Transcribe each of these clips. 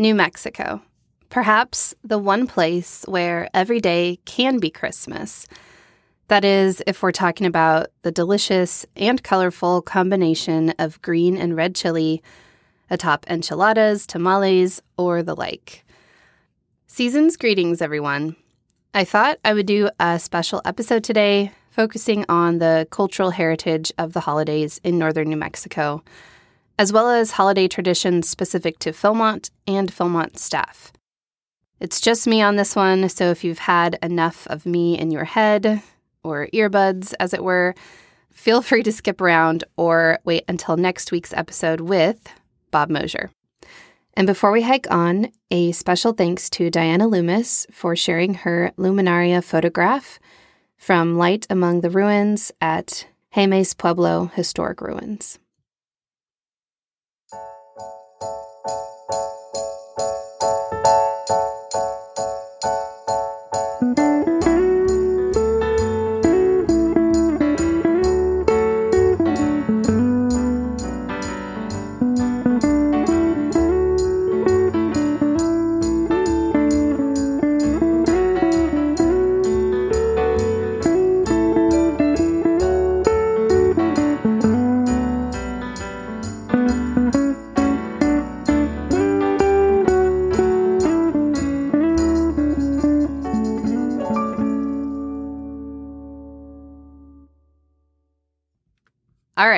New Mexico. Perhaps the one place where every day can be Christmas. That is, if we're talking about the delicious and colorful combination of green and red chili atop enchiladas, tamales, or the like. Season's greetings, everyone. I thought I would do a special episode today focusing on the cultural heritage of the holidays in northern New Mexico, as well as holiday traditions specific to Philmont and Philmont staff. It's just me on this one, so if you've had enough of me in your head, or earbuds, as it were, feel free to skip around or wait until next week's episode with Bob Mosier. And before we hike on, a special thanks to Diana Loomis for sharing her Luminaria photograph from Light Among the Ruins at Jemez Pueblo Historic Ruins.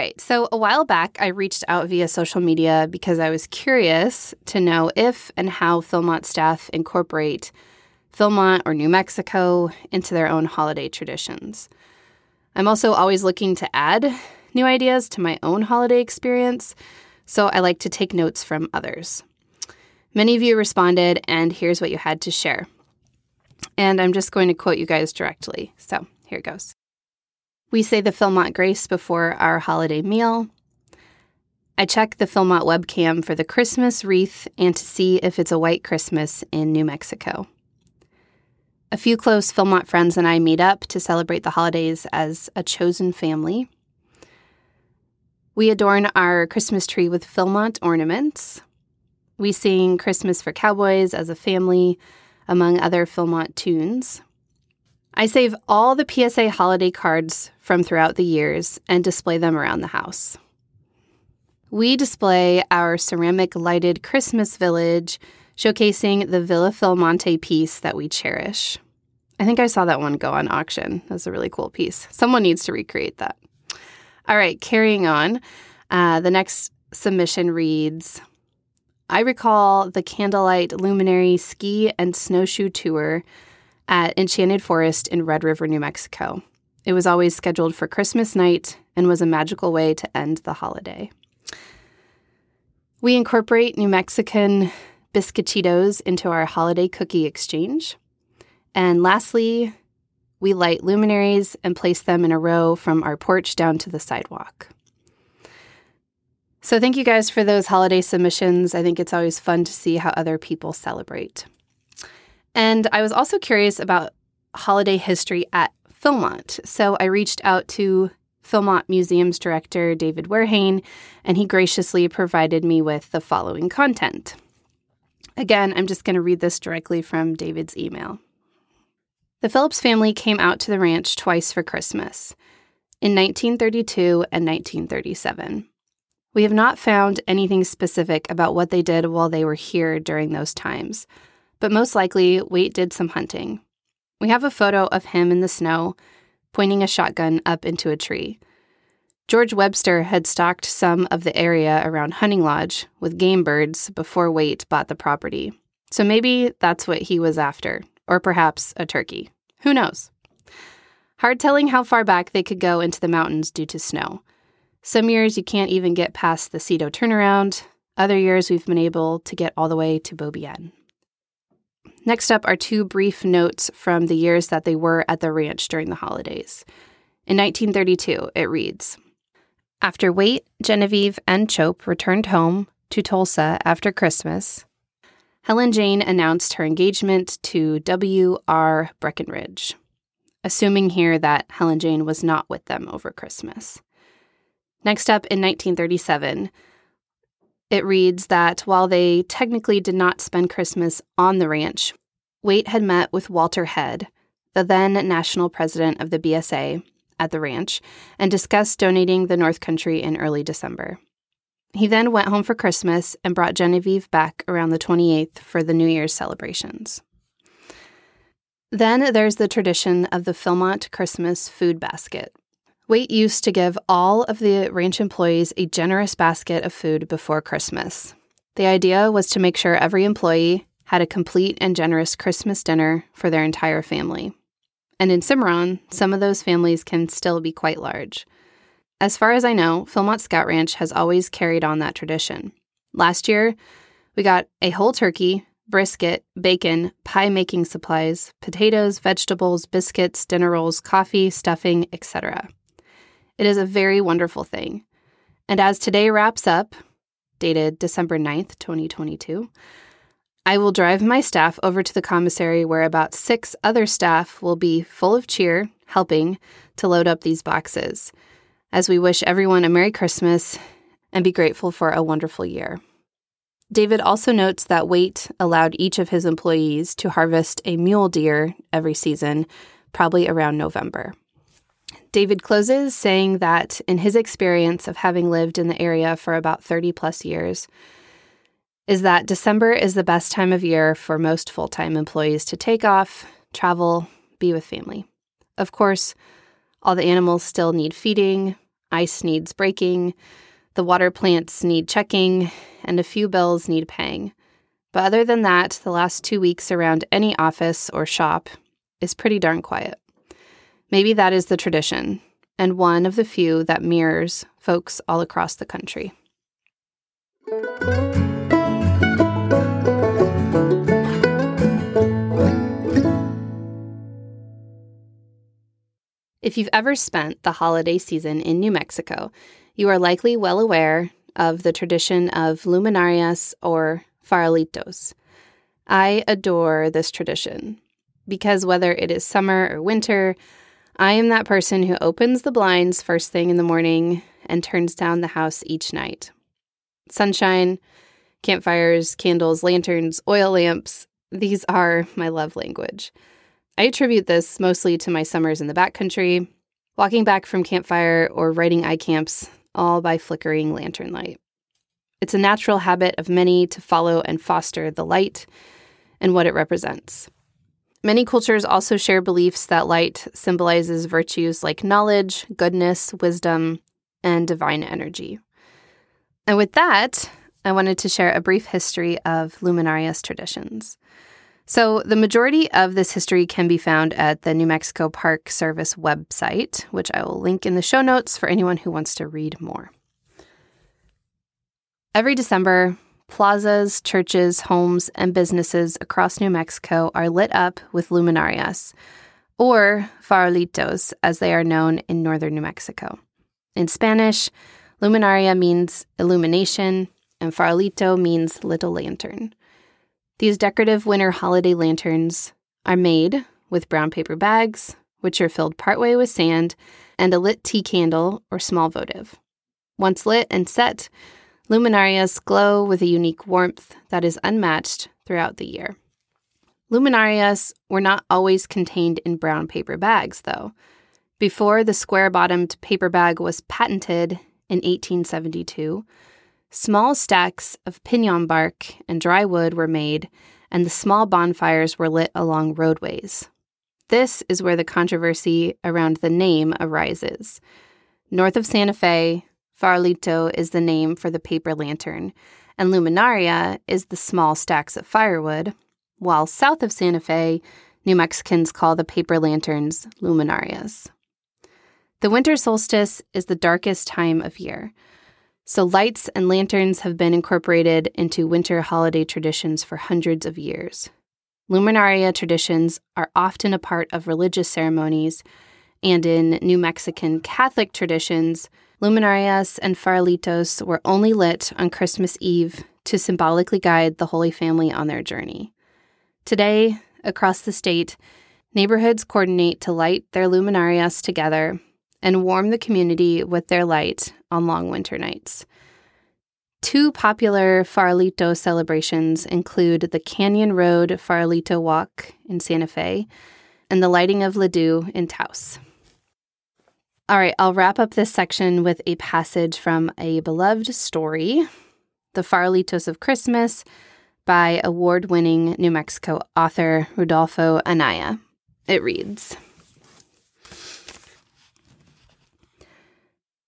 Right. So, a while back, I reached out via social media because I was curious to know if and how Philmont staff incorporate Philmont or New Mexico into their own holiday traditions. I'm also always looking to add new ideas to my own holiday experience, so I like to take notes from others. Many of you responded, and here's what you had to share. And I'm just going to quote you guys directly. So, here it goes. We say the Philmont Grace before our holiday meal. I check the Philmont webcam for the Christmas wreath and to see if it's a white Christmas in New Mexico. A few close Philmont friends and I meet up to celebrate the holidays as a chosen family. We adorn our Christmas tree with Philmont ornaments. We sing Christmas for Cowboys as a family, among other Philmont tunes. I save all the PSA holiday cards from throughout the years and display them around the house. We display our ceramic lighted Christmas village, showcasing the Villa Philmonte piece that we cherish. I think I saw that one go on auction. That's a really cool piece. Someone needs to recreate that. All right, carrying on. Uh, the next submission reads I recall the Candlelight Luminary Ski and Snowshoe Tour at Enchanted Forest in Red River, New Mexico. It was always scheduled for Christmas night and was a magical way to end the holiday. We incorporate New Mexican biscochitos into our holiday cookie exchange. And lastly, we light luminaries and place them in a row from our porch down to the sidewalk. So, thank you guys for those holiday submissions. I think it's always fun to see how other people celebrate. And I was also curious about holiday history at Philmont. So I reached out to Philmont Museum's director, David Werhane, and he graciously provided me with the following content. Again, I'm just going to read this directly from David's email. The Phillips family came out to the ranch twice for Christmas, in 1932 and 1937. We have not found anything specific about what they did while they were here during those times, but most likely, Waite did some hunting. We have a photo of him in the snow, pointing a shotgun up into a tree. George Webster had stocked some of the area around Hunting Lodge with game birds before Waite bought the property. So maybe that's what he was after, or perhaps a turkey. Who knows? Hard telling how far back they could go into the mountains due to snow. Some years you can't even get past the Cito turnaround. Other years we've been able to get all the way to Beaubien. Next up are two brief notes from the years that they were at the ranch during the holidays. In 1932, it reads After Waite, Genevieve, and Chope returned home to Tulsa after Christmas, Helen Jane announced her engagement to W.R. Breckenridge, assuming here that Helen Jane was not with them over Christmas. Next up in 1937, It reads that while they technically did not spend Christmas on the ranch, Waite had met with Walter Head, the then national president of the BSA, at the ranch and discussed donating the North Country in early December. He then went home for Christmas and brought Genevieve back around the 28th for the New Year's celebrations. Then there's the tradition of the Philmont Christmas food basket. Waite used to give all of the ranch employees a generous basket of food before Christmas. The idea was to make sure every employee had a complete and generous Christmas dinner for their entire family. And in Cimarron, some of those families can still be quite large. As far as I know, Philmont Scout Ranch has always carried on that tradition. Last year, we got a whole turkey, brisket, bacon, pie making supplies, potatoes, vegetables, biscuits, dinner rolls, coffee, stuffing, etc. It is a very wonderful thing. And as today wraps up, dated December 9th, 2022, I will drive my staff over to the commissary where about six other staff will be full of cheer, helping to load up these boxes, as we wish everyone a Merry Christmas and be grateful for a wonderful year. David also notes that Waite allowed each of his employees to harvest a mule deer every season, probably around November. David closes saying that in his experience of having lived in the area for about 30 plus years, is that December is the best time of year for most full time employees to take off, travel, be with family. Of course, all the animals still need feeding, ice needs breaking, the water plants need checking, and a few bills need paying. But other than that, the last two weeks around any office or shop is pretty darn quiet. Maybe that is the tradition, and one of the few that mirrors folks all across the country. If you've ever spent the holiday season in New Mexico, you are likely well aware of the tradition of luminarias or farolitos. I adore this tradition because whether it is summer or winter, I am that person who opens the blinds first thing in the morning and turns down the house each night. Sunshine, campfires, candles, lanterns, oil lamps, these are my love language. I attribute this mostly to my summers in the backcountry, walking back from campfire or writing iCamps, all by flickering lantern light. It's a natural habit of many to follow and foster the light and what it represents. Many cultures also share beliefs that light symbolizes virtues like knowledge, goodness, wisdom, and divine energy. And with that, I wanted to share a brief history of Luminarias traditions. So, the majority of this history can be found at the New Mexico Park Service website, which I will link in the show notes for anyone who wants to read more. Every December, plazas, churches, homes, and businesses across New Mexico are lit up with luminarias, or farolitos, as they are known in northern New Mexico. In Spanish, luminaria means illumination, and farolito means little lantern. These decorative winter holiday lanterns are made with brown paper bags, which are filled partway with sand, and a lit tea candle or small votive. Once lit and set, luminarias glow with a unique warmth that is unmatched throughout the year. Luminarias were not always contained in brown paper bags, though. Before the square bottomed paper bag was patented in 1872, Small stacks of pinon bark and dry wood were made, and the small bonfires were lit along roadways. This is where the controversy around the name arises. North of Santa Fe, Farolito is the name for the paper lantern, and Luminaria is the small stacks of firewood, while south of Santa Fe, New Mexicans call the paper lanterns luminarias. The winter solstice is the darkest time of year. So, lights and lanterns have been incorporated into winter holiday traditions for hundreds of years. Luminaria traditions are often a part of religious ceremonies, and in New Mexican Catholic traditions, luminarias and farolitos were only lit on Christmas Eve to symbolically guide the Holy Family on their journey. Today, across the state, neighborhoods coordinate to light their luminarias together and warm the community with their light on long winter nights. Two popular Farolito celebrations include the Canyon Road Farolito Walk in Santa Fe and the lighting of Ledoux in Taos. All right, I'll wrap up this section with a passage from a beloved story, The Farolitos of Christmas, by award winning New Mexico author Rudolfo Anaya. It reads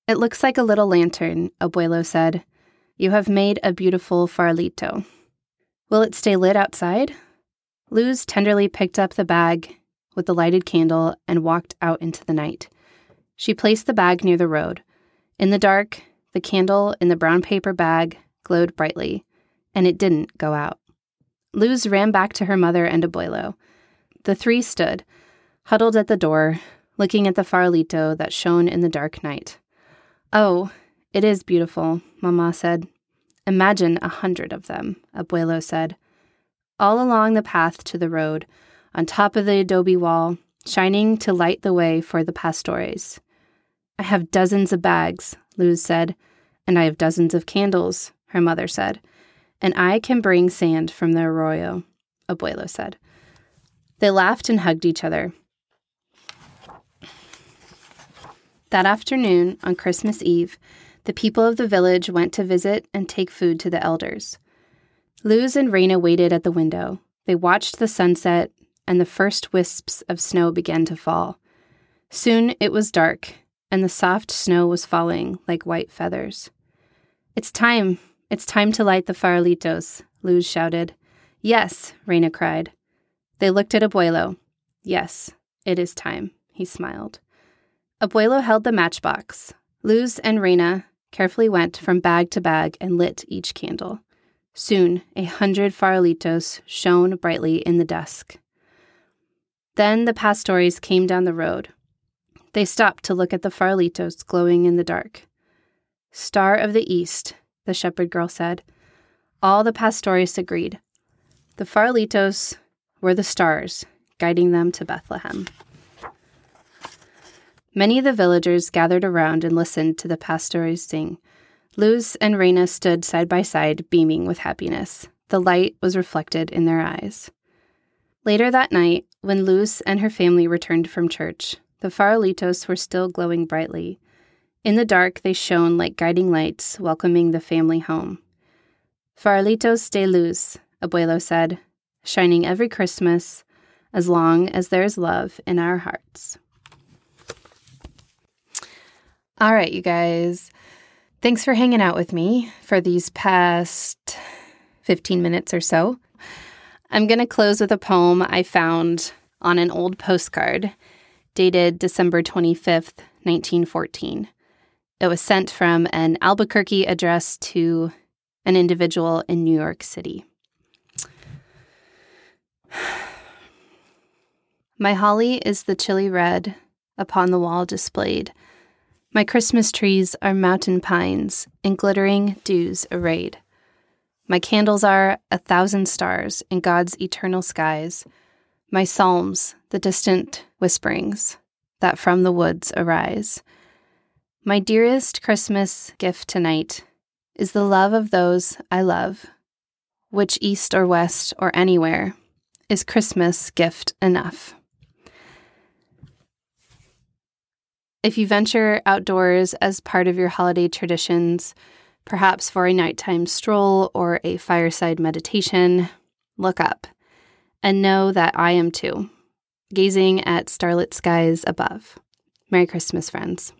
It looks like a little lantern, Abuelo said. You have made a beautiful farolito. Will it stay lit outside? Luz tenderly picked up the bag with the lighted candle and walked out into the night. She placed the bag near the road. In the dark, the candle in the brown paper bag glowed brightly, and it didn't go out. Luz ran back to her mother and Abuelo. The three stood, huddled at the door, looking at the farolito that shone in the dark night. Oh, it is beautiful, Mama said. Imagine a hundred of them, Abuelo said. All along the path to the road, on top of the adobe wall, shining to light the way for the pastores. I have dozens of bags, Luz said, and I have dozens of candles, her mother said, and I can bring sand from the arroyo, Abuelo said. They laughed and hugged each other. That afternoon, on Christmas Eve, the people of the village went to visit and take food to the elders. Luz and Reina waited at the window. They watched the sunset, and the first wisps of snow began to fall. Soon it was dark, and the soft snow was falling like white feathers. It's time. It's time to light the farolitos, Luz shouted. Yes, Reina cried. They looked at Abuelo. Yes, it is time, he smiled. Abuelo held the matchbox. Luz and Reina carefully went from bag to bag and lit each candle. Soon, a hundred farolitos shone brightly in the dusk. Then the pastores came down the road. They stopped to look at the farolitos glowing in the dark. Star of the East, the shepherd girl said. All the pastores agreed. The farolitos were the stars guiding them to Bethlehem. Many of the villagers gathered around and listened to the pastores sing. Luz and Reina stood side by side, beaming with happiness. The light was reflected in their eyes. Later that night, when Luz and her family returned from church, the farolitos were still glowing brightly. In the dark, they shone like guiding lights, welcoming the family home. Farolitos de luz, Abuelo said, shining every Christmas, as long as there is love in our hearts. All right, you guys. Thanks for hanging out with me for these past 15 minutes or so. I'm going to close with a poem I found on an old postcard dated December 25th, 1914. It was sent from an Albuquerque address to an individual in New York City. My holly is the chilly red upon the wall displayed my Christmas trees are mountain pines in glittering dews arrayed. My candles are a thousand stars in God's eternal skies. My psalms, the distant whisperings that from the woods arise. My dearest Christmas gift tonight is the love of those I love, which east or west or anywhere is Christmas gift enough. If you venture outdoors as part of your holiday traditions, perhaps for a nighttime stroll or a fireside meditation, look up and know that I am too, gazing at starlit skies above. Merry Christmas, friends.